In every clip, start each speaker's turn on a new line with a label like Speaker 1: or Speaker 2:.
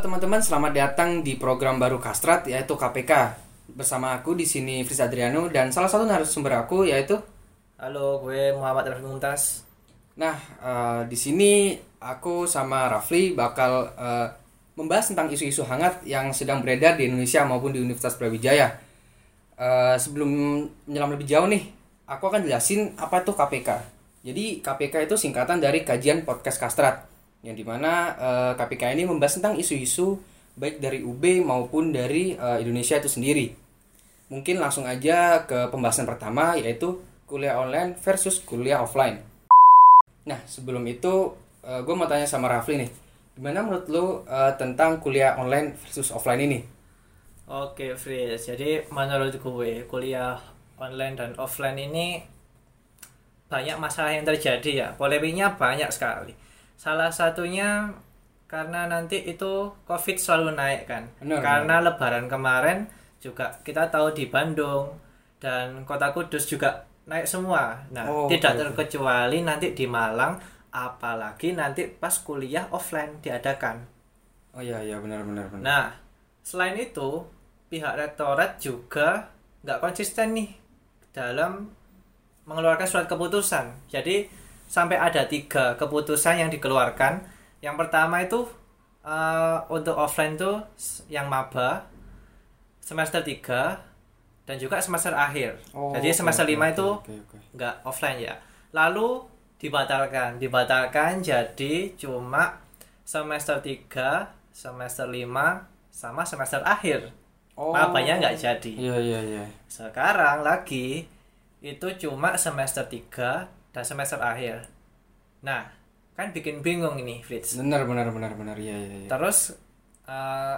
Speaker 1: teman-teman, selamat datang di program baru Kastrat yaitu KPK. Bersama aku di sini Fris Adriano dan salah satu narasumber aku yaitu
Speaker 2: Halo, gue Muhammad Raffi Mumtaz.
Speaker 1: Nah, eh, di sini aku sama Rafli bakal eh, membahas tentang isu-isu hangat yang sedang beredar di Indonesia maupun di Universitas Brawijaya. Eh, sebelum menyelam lebih jauh nih, aku akan jelasin apa itu KPK. Jadi KPK itu singkatan dari Kajian Podcast Kastrat, yang di mana eh, KPK ini membahas tentang isu-isu baik dari UB maupun dari eh, Indonesia itu sendiri. Mungkin langsung aja ke pembahasan pertama yaitu kuliah online versus kuliah offline. Nah, sebelum itu gue mau tanya sama Rafli nih. Gimana menurut lu eh, tentang kuliah online versus offline ini?
Speaker 2: Oke, Fris. Jadi menurut gue kuliah online dan offline ini banyak masalah yang terjadi ya. Polemiknya banyak sekali. Salah satunya karena nanti itu COVID selalu naik kan.
Speaker 1: Benar,
Speaker 2: karena lebaran kemarin juga kita tahu di Bandung dan Kota Kudus juga naik semua. Nah,
Speaker 1: Oh,
Speaker 2: tidak
Speaker 1: oke.
Speaker 2: terkecuali nanti di Malang apalagi nanti pas kuliah offline diadakan.
Speaker 1: Oh iya iya benar benar benar.
Speaker 2: Nah, selain itu, pihak rektorat juga nggak konsisten nih dalam mengeluarkan surat keputusan. Jadi sampai ada tiga keputusan yang dikeluarkan. Yang pertama itu eh, untuk offline tuh yang maba semester 3 dan juga semester akhir.
Speaker 1: Oh,
Speaker 2: Jadi semester
Speaker 1: oke,
Speaker 2: 5
Speaker 1: oke,
Speaker 2: itu
Speaker 1: oke.
Speaker 2: nggak offline ya. Lalu dibatalkan, dibatalkan jadi cuma semester 3, semester 5 sama semester akhir.
Speaker 1: Oh.
Speaker 2: Mabanya nggak jadi.
Speaker 1: Iya iya iya.
Speaker 2: Sekarang lagi itu cuma semester 3 dan semester akhir. Nah, kan bikin bingung ini, Fritz.
Speaker 1: Benar benar benar benar iya iya iya.
Speaker 2: Terus eh,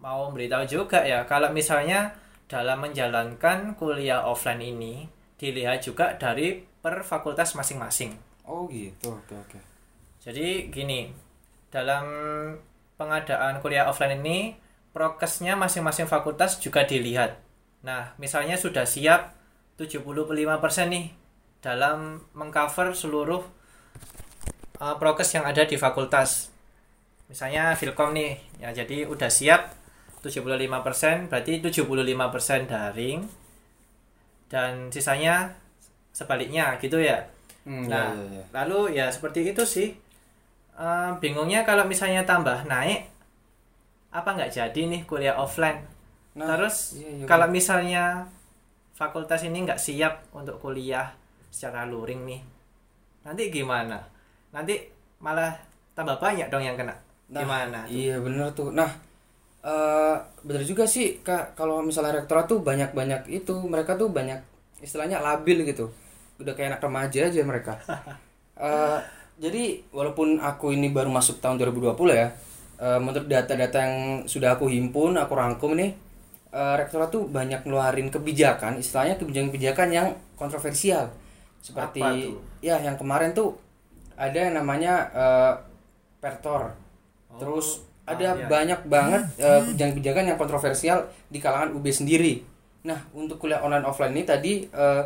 Speaker 2: mau beritahu juga ya kalau misalnya dalam menjalankan kuliah offline ini dilihat juga dari per fakultas masing-masing.
Speaker 1: Oh gitu. Oke oke.
Speaker 2: Jadi gini, dalam pengadaan kuliah offline ini prokesnya masing-masing fakultas juga dilihat. Nah, misalnya sudah siap 75% nih dalam mengcover seluruh uh, prokes yang ada di fakultas. Misalnya Filkom nih, ya jadi udah siap 75%, berarti 75% daring dan sisanya sebaliknya gitu ya.
Speaker 1: Hmm,
Speaker 2: Nah,
Speaker 1: iya, iya, iya.
Speaker 2: lalu ya seperti itu sih. Eh, bingungnya kalau misalnya tambah naik, apa nggak jadi nih kuliah offline?
Speaker 1: Nah,
Speaker 2: Terus
Speaker 1: iya, iya,
Speaker 2: kalau misalnya fakultas ini nggak siap untuk kuliah secara luring nih, nanti gimana? Nanti malah tambah banyak dong yang kena.
Speaker 1: Nah,
Speaker 2: gimana? tuh?
Speaker 1: Iya bener tuh. Nah, eh bener juga sih kak. Kalau misalnya rektorat tuh banyak banyak itu mereka tuh banyak istilahnya labil gitu. Udah kayak anak remaja aja mereka. Eh jadi walaupun aku ini baru masuk tahun 2020 ya, eh, menurut data-data yang sudah aku himpun, aku rangkum nih, eh, rektorat tuh banyak ngeluarin kebijakan, istilahnya kebijakan-kebijakan yang kontroversial. Seperti ya yang kemarin tuh ada yang namanya eh, pertor. Terus
Speaker 2: ah,
Speaker 1: ada
Speaker 2: iya.
Speaker 1: banyak banget eh, kebijakan-kebijakan yang kontroversial di kalangan UB sendiri. Nah, untuk kuliah online offline ini tadi eh,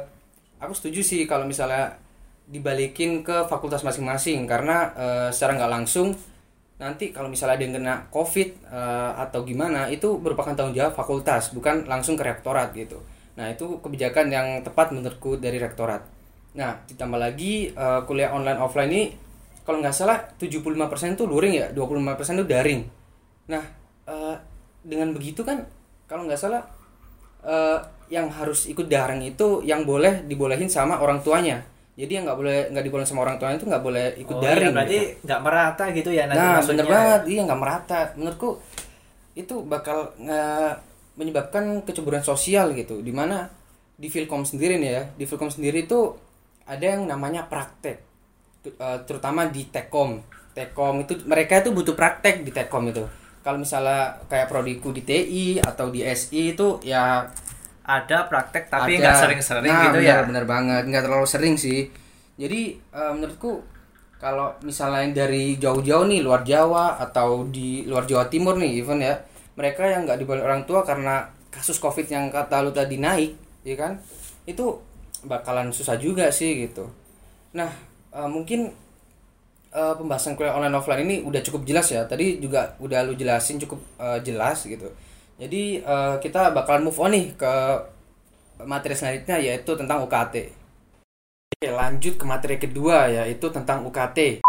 Speaker 1: aku setuju sih kalau misalnya dibalikin ke fakultas masing-masing karena eh, secara nggak langsung nanti kalau misalnya ada yang kena covid eh, atau gimana itu merupakan tanggung jawab fakultas bukan langsung ke rektorat gitu. Nah, itu kebijakan yang tepat menurutku dari rektorat. Nah, ditambah lagi eh, kuliah online offline ini kalau nggak salah 75% tuh luring ya, 25% tuh daring. Nah, eh, dengan begitu kan kalau nggak salah eh, yang harus ikut daring itu yang boleh dibolehin sama orang tuanya. Jadi yang nggak boleh nggak dibolehin sama orang tuanya itu nggak boleh ikut
Speaker 2: Oh,
Speaker 1: daring.
Speaker 2: iya, berarti
Speaker 1: gitu.
Speaker 2: nggak merata gitu ya nanti
Speaker 1: Nah,
Speaker 2: maksudnya.
Speaker 1: bener banget, iya nggak merata. Menurutku itu bakal nge- menyebabkan kecemburuan sosial gitu. Di mana di Filkom sendiri nih ya, di Filkom sendiri itu ada yang namanya praktek, eh, terutama di Tekom. Tekom itu mereka itu butuh praktek di Tekom itu. Kalau misalnya kayak prodiku di TI atau di SI itu ya
Speaker 2: Ada praktek tapi nggak sering-sering
Speaker 1: Nah,
Speaker 2: gitu
Speaker 1: benar,
Speaker 2: ya.
Speaker 1: benar banget nggak terlalu sering sih jadi eh, menurutku kalau misalnya yang dari jauh-jauh nih luar Jawa atau di luar Jawa Timur nih even ya mereka yang nggak dibolehin orang tua karena kasus covid yang kata lu tadi naik ya kan itu bakalan susah juga sih gitu nah eh, mungkin eh, pembahasan kuliah online offline ini udah cukup jelas ya. Tadi juga udah lu jelasin cukup eh, jelas gitu. Jadi eh, kita bakalan move on nih ke materi selanjutnya yaitu tentang UKT. Oke, lanjut ke materi kedua yaitu tentang UKT.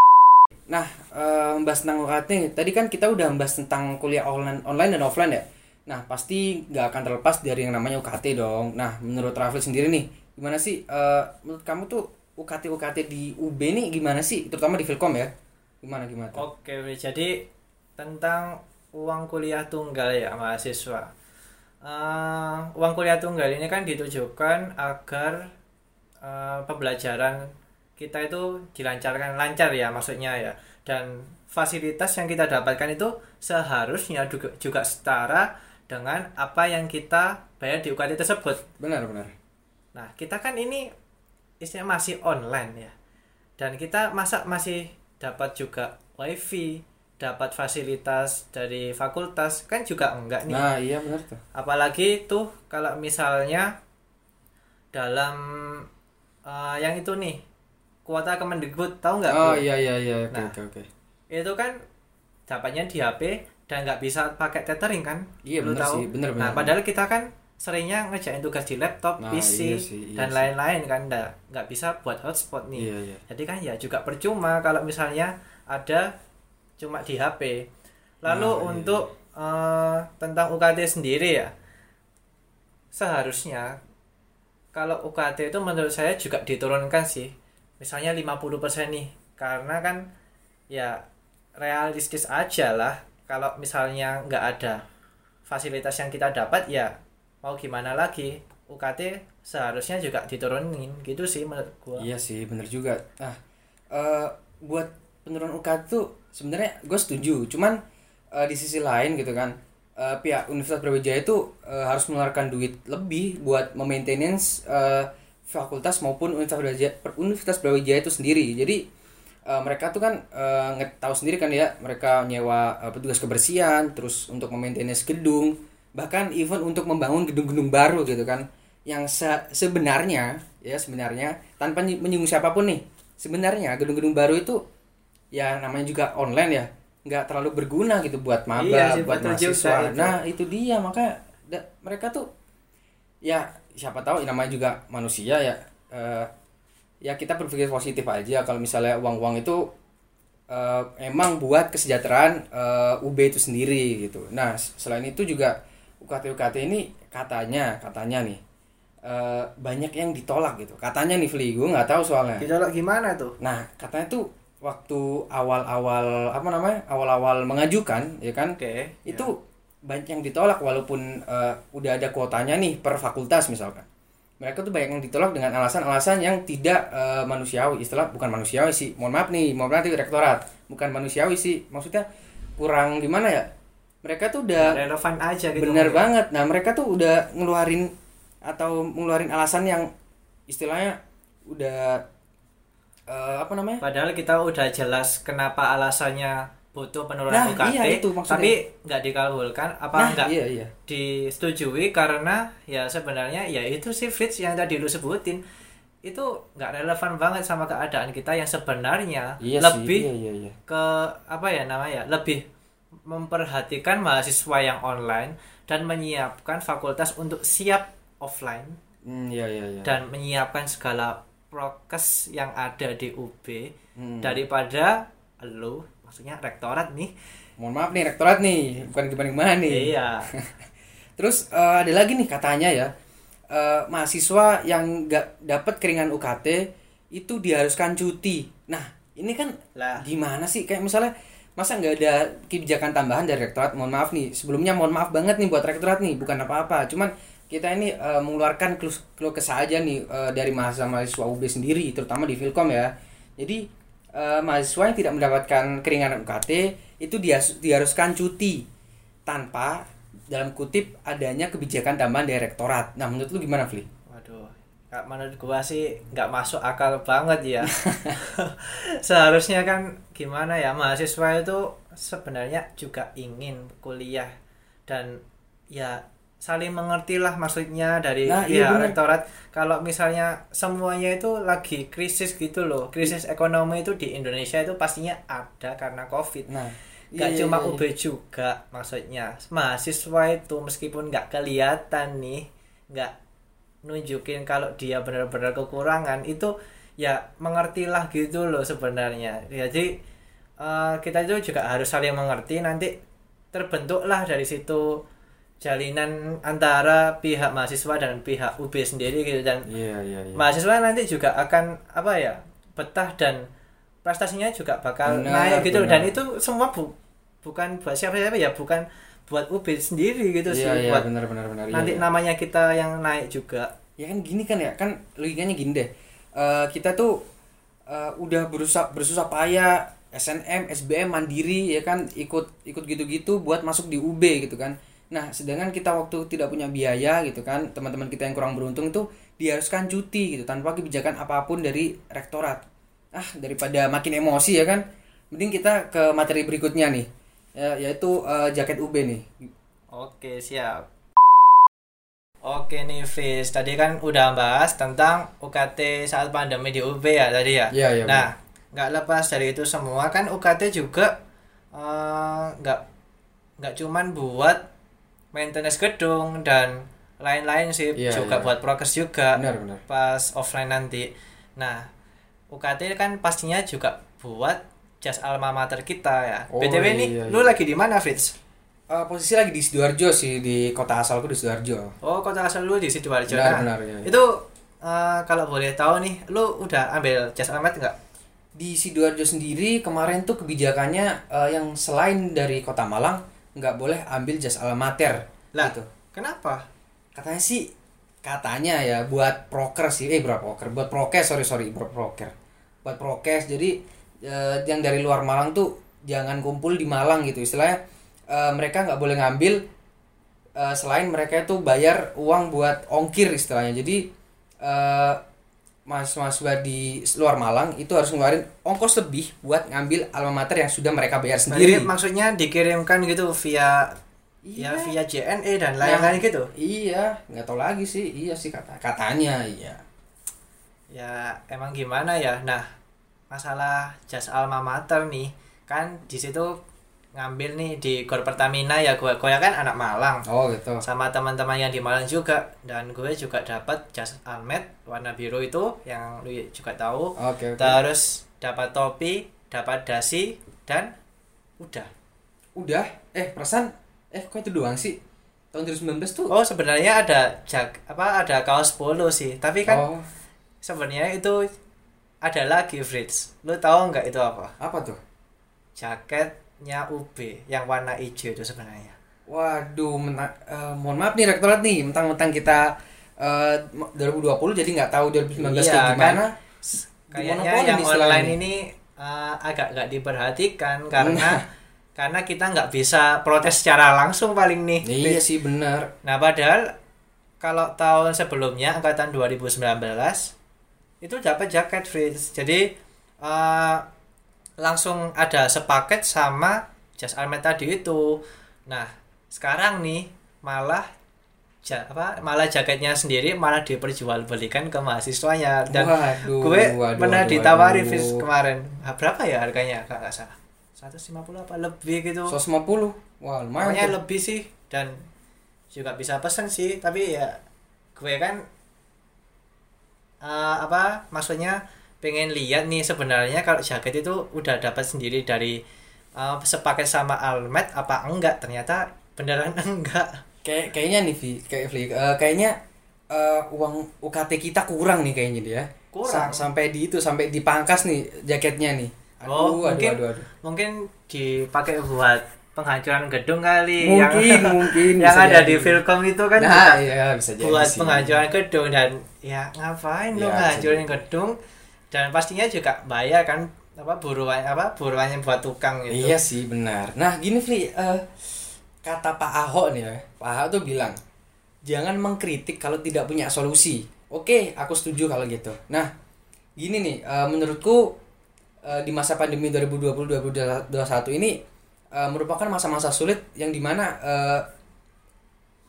Speaker 1: Nah, eh, membahas tentang UKT, tadi kan kita udah membahas tentang kuliah online, online dan offline ya. Nah, pasti nggak akan terlepas dari yang namanya UKT dong. Nah, menurut Raffi sendiri nih, gimana sih? eh, menurut kamu tuh UKT UKT di UB nih gimana sih? Terutama di Filkom ya? Gimana gimana? tuh?
Speaker 2: Oke, jadi tentang uang kuliah tunggal ya mahasiswa. Eh, uang kuliah tunggal ini kan ditujukan agar eh, pembelajaran kita itu dilancarkan lancar ya maksudnya ya dan fasilitas yang kita dapatkan itu seharusnya juga, juga setara dengan apa yang kita bayar di UKT tersebut.
Speaker 1: Benar benar.
Speaker 2: Nah, kita kan ini istilahnya masih online ya. Dan kita masa masih dapat juga wifi, dapat fasilitas dari fakultas kan juga enggak nih.
Speaker 1: Nah, iya benar tuh.
Speaker 2: Apalagi tuh kalau misalnya dalam eh, yang itu nih kuota Kemendikbud tahu nggak?
Speaker 1: Oh iya iya iya oke
Speaker 2: Nah.
Speaker 1: oke oke.
Speaker 2: Itu kan dapatnya di HP dan nggak bisa pakai tethering kan?
Speaker 1: Iya benar sih, benar benar.
Speaker 2: Nah, padahal kita kan seringnya ngerjain tugas di laptop,
Speaker 1: Nah,
Speaker 2: PC,
Speaker 1: iya sih, iya
Speaker 2: dan lain-lain kan nggak nggak bisa buat hotspot nih.
Speaker 1: Iya iya.
Speaker 2: Jadi kan ya juga percuma kalau misalnya ada cuma di HP. Lalu
Speaker 1: Nah, iya.
Speaker 2: untuk eh, tentang UKT sendiri ya, seharusnya kalau UKT itu menurut saya juga diturunkan sih. Misalnya 50% nih, karena kan ya realistis aja lah. Kalau misalnya nggak ada fasilitas yang kita dapat ya mau gimana lagi UKT seharusnya juga diturunin gitu sih menurut gua.
Speaker 1: Iya sih, bener juga. Nah, eh, buat penurunan UKT tuh sebenarnya gue setuju. Cuman eh, di sisi lain gitu kan, eh, pihak Universitas Brawijaya itu eh, harus mengeluarkan duit lebih buat memaintenance eh, fakultas maupun Universitas Brawijaya, Universitas Brawijaya itu sendiri. Jadi eh, mereka tuh kan nge- tahu sendiri kan ya, mereka nyewa eh, petugas kebersihan, terus untuk memaintenance gedung, bahkan even untuk membangun gedung-gedung baru gitu kan yang se- sebenarnya ya sebenarnya tanpa ny- menyinggung siapa pun nih sebenarnya gedung-gedung baru itu ya namanya juga online ya nggak terlalu berguna gitu buat maba
Speaker 2: Iya sih,
Speaker 1: buat mahasiswa
Speaker 2: itu.
Speaker 1: nah itu dia maka da- mereka tuh ya siapa tahu namanya juga manusia ya eh, ya kita berpikir positif aja kalau misalnya uang-uang itu eh, emang buat kesejahteraan eh, UB itu sendiri gitu. Nah, selain itu juga UKT UKT ini katanya katanya nih eh, banyak yang ditolak gitu. Katanya nih Fli, gue nggak tahu soalnya.
Speaker 2: Ditolak gimana tuh?
Speaker 1: Nah, katanya tuh waktu awal-awal apa namanya? awal-awal mengajukan ya kan
Speaker 2: Oke.
Speaker 1: itu banyak yang ditolak walaupun eh, udah ada kuotanya nih per fakultas misalkan mereka tuh banyak yang ditolak dengan alasan-alasan yang tidak eh, manusiawi istilah bukan manusiawi sih mohon maaf nih mohon maaf nih rektorat bukan manusiawi sih maksudnya kurang gimana ya mereka tuh udah
Speaker 2: relevan aja gitu.
Speaker 1: bener banget. Nah mereka tuh udah ngeluarin atau ngeluarin alasan yang istilahnya udah eh, apa namanya?
Speaker 2: Padahal kita udah jelas kenapa alasannya butuh penurunan
Speaker 1: Nah,
Speaker 2: UKT,
Speaker 1: iya, itu maksudnya.
Speaker 2: tapi nggak dikabulkan. Apa
Speaker 1: nah
Speaker 2: nggak
Speaker 1: iya iya.
Speaker 2: disetujui? Karena ya sebenarnya ya itu sih Fritz yang tadi lu sebutin. Itu nggak relevan banget sama keadaan kita yang sebenarnya
Speaker 1: iya
Speaker 2: lebih
Speaker 1: sih iya iya iya.
Speaker 2: ke apa ya namanya lebih memperhatikan mahasiswa yang online dan menyiapkan fakultas untuk siap offline
Speaker 1: Hmm, iya iya iya
Speaker 2: dan menyiapkan segala prokes yang ada di UB
Speaker 1: Hmm.
Speaker 2: daripada lu maksudnya rektorat nih.
Speaker 1: Mohon maaf nih rektorat nih bukan gimana gimana nih.
Speaker 2: Iya.
Speaker 1: Terus eh, ada lagi nih katanya ya eh, mahasiswa yang nggak dapat keringan UKT itu diharuskan cuti. Nah ini kan
Speaker 2: lah.
Speaker 1: gimana sih? Kayak misalnya masa nggak ada kebijakan tambahan dari rektorat? Mohon maaf nih sebelumnya mohon maaf banget nih buat rektorat nih bukan apa-apa. Cuman kita ini eh, mengeluarkan keluh kesah aja nih eh, dari mahasiswa mahasiswa UB sendiri terutama di Filkom ya. Jadi eh, mahasiswa yang tidak mendapatkan keringanan UKT itu diharuskan cuti tanpa dalam kutip adanya kebijakan tambahan dari rektorat. Nah menurut lu gimana, Fli?
Speaker 2: Menurut gua sih nggak masuk akal banget ya. Seharusnya kan gimana ya mahasiswa itu sebenarnya juga ingin kuliah dan ya saling mengerti lah maksudnya dari
Speaker 1: Nah, iya
Speaker 2: ya
Speaker 1: bener.
Speaker 2: rektorat. Kalau misalnya semuanya itu lagi krisis gitu loh krisis ekonomi itu di Indonesia itu pastinya ada karena covid.
Speaker 1: Nah
Speaker 2: Gak
Speaker 1: iya,
Speaker 2: cuma
Speaker 1: iya,
Speaker 2: UB juga maksudnya. Mahasiswa itu meskipun nggak kelihatan nih nggak nunjukin kalau dia benar-benar kekurangan itu ya mengertilah gitu loh sebenarnya. Jadi eh, kita itu juga harus saling mengerti nanti terbentuklah dari situ jalinan antara pihak mahasiswa dan pihak UB sendiri gitu. Dan
Speaker 1: iya iya iya.
Speaker 2: mahasiswa nanti juga akan apa ya betah dan prestasinya juga bakal
Speaker 1: Benar,
Speaker 2: naik gitu.
Speaker 1: Benar.
Speaker 2: dan itu semua bu bukan buat siapa-siapa ya bukan buat UB sendiri gitu sih
Speaker 1: iya iya
Speaker 2: buat
Speaker 1: benar benar iya,
Speaker 2: nanti
Speaker 1: iya.
Speaker 2: namanya kita yang naik juga.
Speaker 1: Ya kan gini kan ya kan logikanya gini deh. Eh, kita tuh eh, udah berusaha bersusah payah SNM SBM mandiri ya kan ikut ikut gitu-gitu buat masuk di UB gitu kan. Nah sedangkan kita waktu tidak punya biaya gitu kan teman-teman kita yang kurang beruntung itu diharuskan cuti gitu tanpa kebijakan apa pun dari rektorat. Ah daripada makin emosi ya kan. Mending kita ke materi berikutnya nih ya, yaitu eh, jaket UB nih
Speaker 2: oke siap Oke nih Fis, tadi kan udah bahas tentang UKT saat pandemi di UB ya tadi ya.
Speaker 1: Iya, iya,
Speaker 2: Nah, nggak lepas dari itu semua kan UKT juga eh, nggak nggak cuman buat maintenance gedung dan lain-lain sih,
Speaker 1: Iya,
Speaker 2: juga
Speaker 1: iya.
Speaker 2: buat prokes juga
Speaker 1: benar benar
Speaker 2: pas offline nanti. Nah, UKT kan pastinya juga buat jas alma mater kita ya.
Speaker 1: Oh,
Speaker 2: BTW nih,
Speaker 1: iya,
Speaker 2: lu
Speaker 1: iya.
Speaker 2: lagi di mana Fritz?
Speaker 1: Eh, posisi lagi di sidoarjo sih di kota asalku di sidoarjo
Speaker 2: Oh, kota asal lu di Sidoarjo.
Speaker 1: Benar,
Speaker 2: Nah,
Speaker 1: benar, iya, iya.
Speaker 2: Itu eh, kalau boleh tahu nih, lu udah ambil jas almet nggak?
Speaker 1: di sidoarjo sendiri kemarin tuh kebijakannya eh, yang selain dari kota Malang nggak boleh ambil jas almater
Speaker 2: Lah,
Speaker 1: gitu
Speaker 2: kenapa?
Speaker 1: katanya sih katanya ya buat proker sih eh berapa proker buat prokes sorry sorry buat proker buat prokes jadi eh, yang dari luar Malang tuh jangan kumpul di Malang gitu istilahnya eh, mereka nggak boleh ngambil eh, selain mereka itu bayar uang buat ongkir istilahnya jadi eh, mahasiswa di luar Malang itu harus ngeluarin ongkos lebih buat ngambil alma mater yang sudah mereka bayar
Speaker 2: Jadi
Speaker 1: sendiri
Speaker 2: maksudnya dikirimkan gitu via ya
Speaker 1: Iya.
Speaker 2: via JNE dan lain-lain gitu.
Speaker 1: iya nggak tahu lagi sih iya sih kata katanya iya
Speaker 2: Ya emang gimana ya? Nah, masalah jas alma mater nih, kan di situ ngambil nih di Gor Pertamina ya gue gue kan anak Malang.
Speaker 1: Oh gitu.
Speaker 2: Sama teman-teman yang di Malang juga dan gue juga dapat jas almet warna biru itu yang lu juga tahu.
Speaker 1: Oke oke.
Speaker 2: Terus dapat topi dapat dasi dan udah.
Speaker 1: Udah? Eh perasaan eh kok itu doang sih? Tahun 2019 tuh?
Speaker 2: Oh sebenarnya ada jak apa ada kaos polo sih. Tapi kan
Speaker 1: oh.
Speaker 2: sebenarnya itu ada lagi Fritz lu tahu nggak itu apa?
Speaker 1: Apa tuh?
Speaker 2: Jaketnya UB yang warna hijau itu sebenarnya.
Speaker 1: Waduh mena- eh, mohon maaf nih rektorat nih. Mentang-mentang kita eh, 2020 jadi nggak tahu 2019
Speaker 2: Iya,
Speaker 1: kayak
Speaker 2: kan?
Speaker 1: gimana.
Speaker 2: Kayaknya
Speaker 1: Dimonopoli
Speaker 2: yang online
Speaker 1: nih.
Speaker 2: ini uh, agak nggak diperhatikan karena karena kita nggak bisa protes secara langsung paling nih.
Speaker 1: Iya sih benar
Speaker 2: nah padahal kalau tahun sebelumnya angkatan 2019 itu dapat jaket Fritz jadi uh, langsung ada sepaket sama jas almet tadi itu. Nah sekarang nih malah ja, apa malah jaketnya sendiri malah diperjualbelikan ke mahasiswanya. Dan
Speaker 1: waduh
Speaker 2: gue
Speaker 1: waduh,
Speaker 2: pernah
Speaker 1: waduh,
Speaker 2: ditawari
Speaker 1: waduh.
Speaker 2: Fis kemarin. Ah, berapa ya harganya? Kak nggak salah. 150 apa lebih gitu.
Speaker 1: 150 wah lumayan
Speaker 2: pokoknya lebih sih. Dan juga bisa pesen sih. Tapi ya gue kan eh, apa maksudnya pengen lihat nih sebenarnya kalau jaket itu udah dapat sendiri dari eh, sepaket sama almet apa enggak ternyata beneran enggak
Speaker 1: kayak kayaknya nih Vi kayak Vi eh, kayaknya eh, uang UKT kita kurang nih kayaknya dia
Speaker 2: Kurang?
Speaker 1: Sa- sampai di itu sampai dipangkas nih jaketnya nih
Speaker 2: Oh,
Speaker 1: aduh,
Speaker 2: mungkin
Speaker 1: aduh, aduh.
Speaker 2: mungkin dipakai buat penghancuran gedung kali
Speaker 1: mungkin
Speaker 2: yang
Speaker 1: mungkin
Speaker 2: yang ada
Speaker 1: jadi.
Speaker 2: di Filkom itu kan
Speaker 1: nah
Speaker 2: juga
Speaker 1: iya bisa jadi
Speaker 2: buat
Speaker 1: sih.
Speaker 2: penghancuran gedung dan ya ngapain lu
Speaker 1: Ya,
Speaker 2: ngancurin
Speaker 1: bisa
Speaker 2: gedung dan pastinya juga bayar kan apa buruan apa buruannya buat tukang gitu
Speaker 1: Iya sih benar. Nah gini Fli, eh, kata Pak Ahok nih ya, Pak Ahok tuh bilang jangan mengkritik kalau tidak punya solusi. Oke, aku setuju kalau gitu. Nah gini nih, eh, menurutku eh, di masa pandemi 2020-2021 ini eh, merupakan masa-masa sulit yang di mana eh,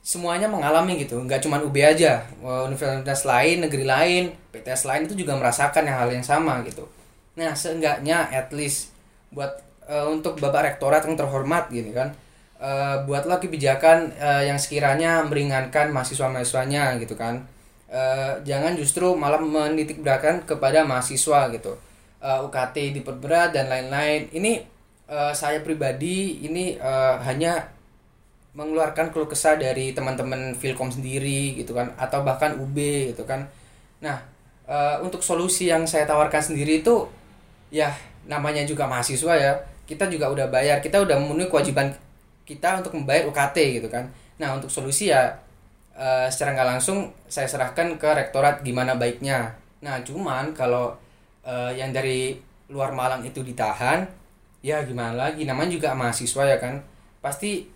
Speaker 1: semuanya mengalami gitu. Nggak cuma UB aja Eh, universitas lain negeri lain PTS lain itu juga merasakan yang hal yang sama gitu. Nah seenggaknya at least buat eh, untuk bapak rektorat yang terhormat gitu kan eh, buatlah kebijakan eh, yang sekiranya meringankan mahasiswa-mahasiswanya gitu kan. Eh, jangan justru malah menitik beratkan kepada mahasiswa gitu. Eh, UKT diperberat dan lain-lain. Ini eh, saya pribadi ini eh, hanya mengeluarkan keluh kesah dari teman-teman Filkom sendiri gitu kan atau bahkan UB gitu kan. Nah eh, untuk solusi yang saya tawarkan sendiri itu ya namanya juga mahasiswa ya kita juga udah bayar kita udah memenuhi kewajiban kita untuk membayar UKT gitu kan. Nah untuk solusi ya eh, secara nggak langsung saya serahkan ke rektorat gimana baiknya. Nah cuman kalau eh, yang dari luar Malang itu ditahan ya gimana lagi? Namanya juga mahasiswa ya kan? Pasti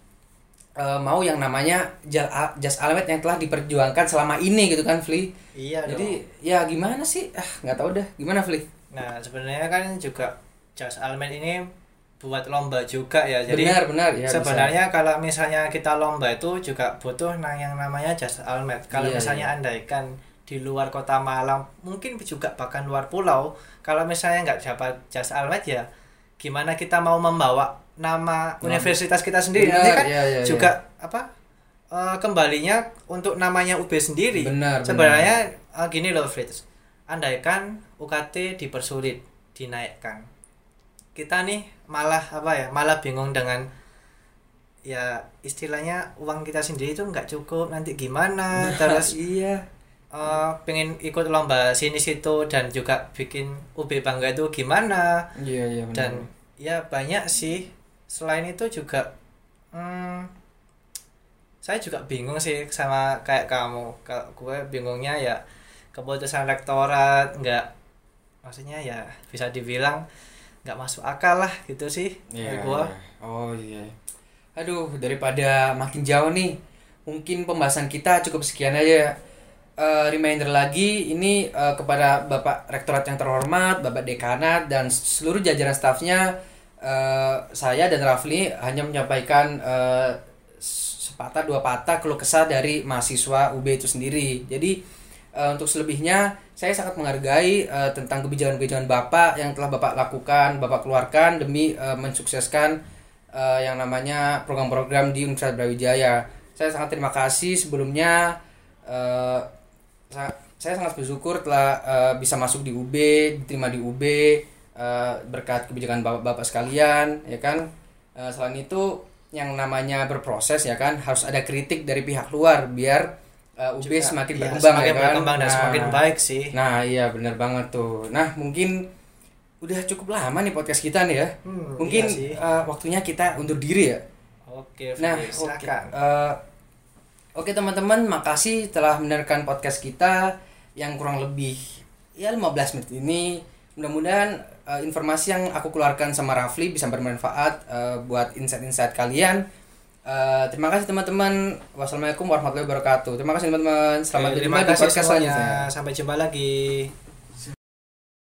Speaker 1: eh, mau yang namanya ja- jas almet yang telah diperjuangkan selama ini gitu kan Fli?
Speaker 2: Iya
Speaker 1: jadi ya gimana sih? Ah nggak tahu dah gimana Fli?
Speaker 2: Nah, sebenarnya kan juga Jas Almet ini buat lomba juga ya. Jadi
Speaker 1: benar benar. Ya
Speaker 2: sebenarnya kalau misalnya kita lomba itu juga butuh nah yang namanya Jas Almet. Kalau
Speaker 1: Iya,
Speaker 2: misalnya andaikan di luar kota Malang, mungkin juga bahkan luar pulau, kalau misalnya nggak dapat Jas Almet ya gimana kita mau membawa nama universitas kita sendiri
Speaker 1: Benar,
Speaker 2: nanti kan
Speaker 1: iya, iya,
Speaker 2: juga apa eh, kembalinya untuk namanya UB sendiri.
Speaker 1: Benar, benar.
Speaker 2: Sebenarnya eh, gini loh Fritz. Andaikan UKT dipersulit, dinaikkan. Kita nih malah apa ya? Malah bingung dengan ya istilahnya uang kita sendiri itu nggak cukup nanti gimana terus
Speaker 1: iya
Speaker 2: eh, pengen ikut lomba sini situ dan juga bikin UB bangga itu gimana
Speaker 1: iya iya benar
Speaker 2: dan ya banyak sih selain itu juga hmm, saya juga bingung sih sama kayak kamu kalau gue bingungnya ya keputusan rektorat nggak maksudnya ya bisa dibilang nggak masuk akal lah gitu sih menurut gua
Speaker 1: iya. Oh iya. Aduh, daripada makin jauh nih, mungkin pembahasan kita cukup sekian aja. Eh, reminder lagi, ini eh, kepada Bapak Rektorat yang terhormat, Bapak Dekanat, dan seluruh jajaran stafnya, eh, saya dan Rafli hanya menyampaikan eh, sepatah dua patah keluh kesah dari mahasiswa UB itu sendiri. Jadi eh, untuk selebihnya, saya sangat menghargai eh, tentang kebijakan-kebijakan Bapak yang telah Bapak lakukan, Bapak keluarkan demi eh, mensukseskan eh, yang namanya program-program di Universitas Brawijaya. Saya sangat terima kasih sebelumnya. Saya sangat bersyukur telah eh, bisa masuk di UB, diterima di UB eh, berkat kebijakan bapak-bapak sekalian, ya kan. Eh, selain itu, yang namanya berproses ya kan harus ada kritik dari pihak luar biar eh, UB
Speaker 2: Juga,
Speaker 1: semakin
Speaker 2: ya,
Speaker 1: berkembang
Speaker 2: semakin
Speaker 1: ya kan.
Speaker 2: berkembang dan semakin baik sih
Speaker 1: Nah iya bener banget tuh. Nah mungkin udah cukup lama nih podcast kita nih ya.
Speaker 2: Hmm,
Speaker 1: mungkin
Speaker 2: iya sih.
Speaker 1: eh, waktunya kita undur diri ya.
Speaker 2: oke
Speaker 1: Nah
Speaker 2: Fritz,
Speaker 1: oke
Speaker 2: silakan
Speaker 1: Eh, oke teman-teman makasih telah mendengarkan podcast kita yang kurang lebih ya 15 menit ini. Mudah-mudahan eh, informasi yang aku keluarkan sama Rafli bisa bermanfaat eh, buat insight-insight kalian. Eh, terima kasih teman-teman. Wassalamualaikum warahmatullahi wabarakatuh. Terima kasih teman-teman. Selamat berjumpa di podcast
Speaker 2: semuanya
Speaker 1: selanjutnya.
Speaker 2: sampai jumpa lagi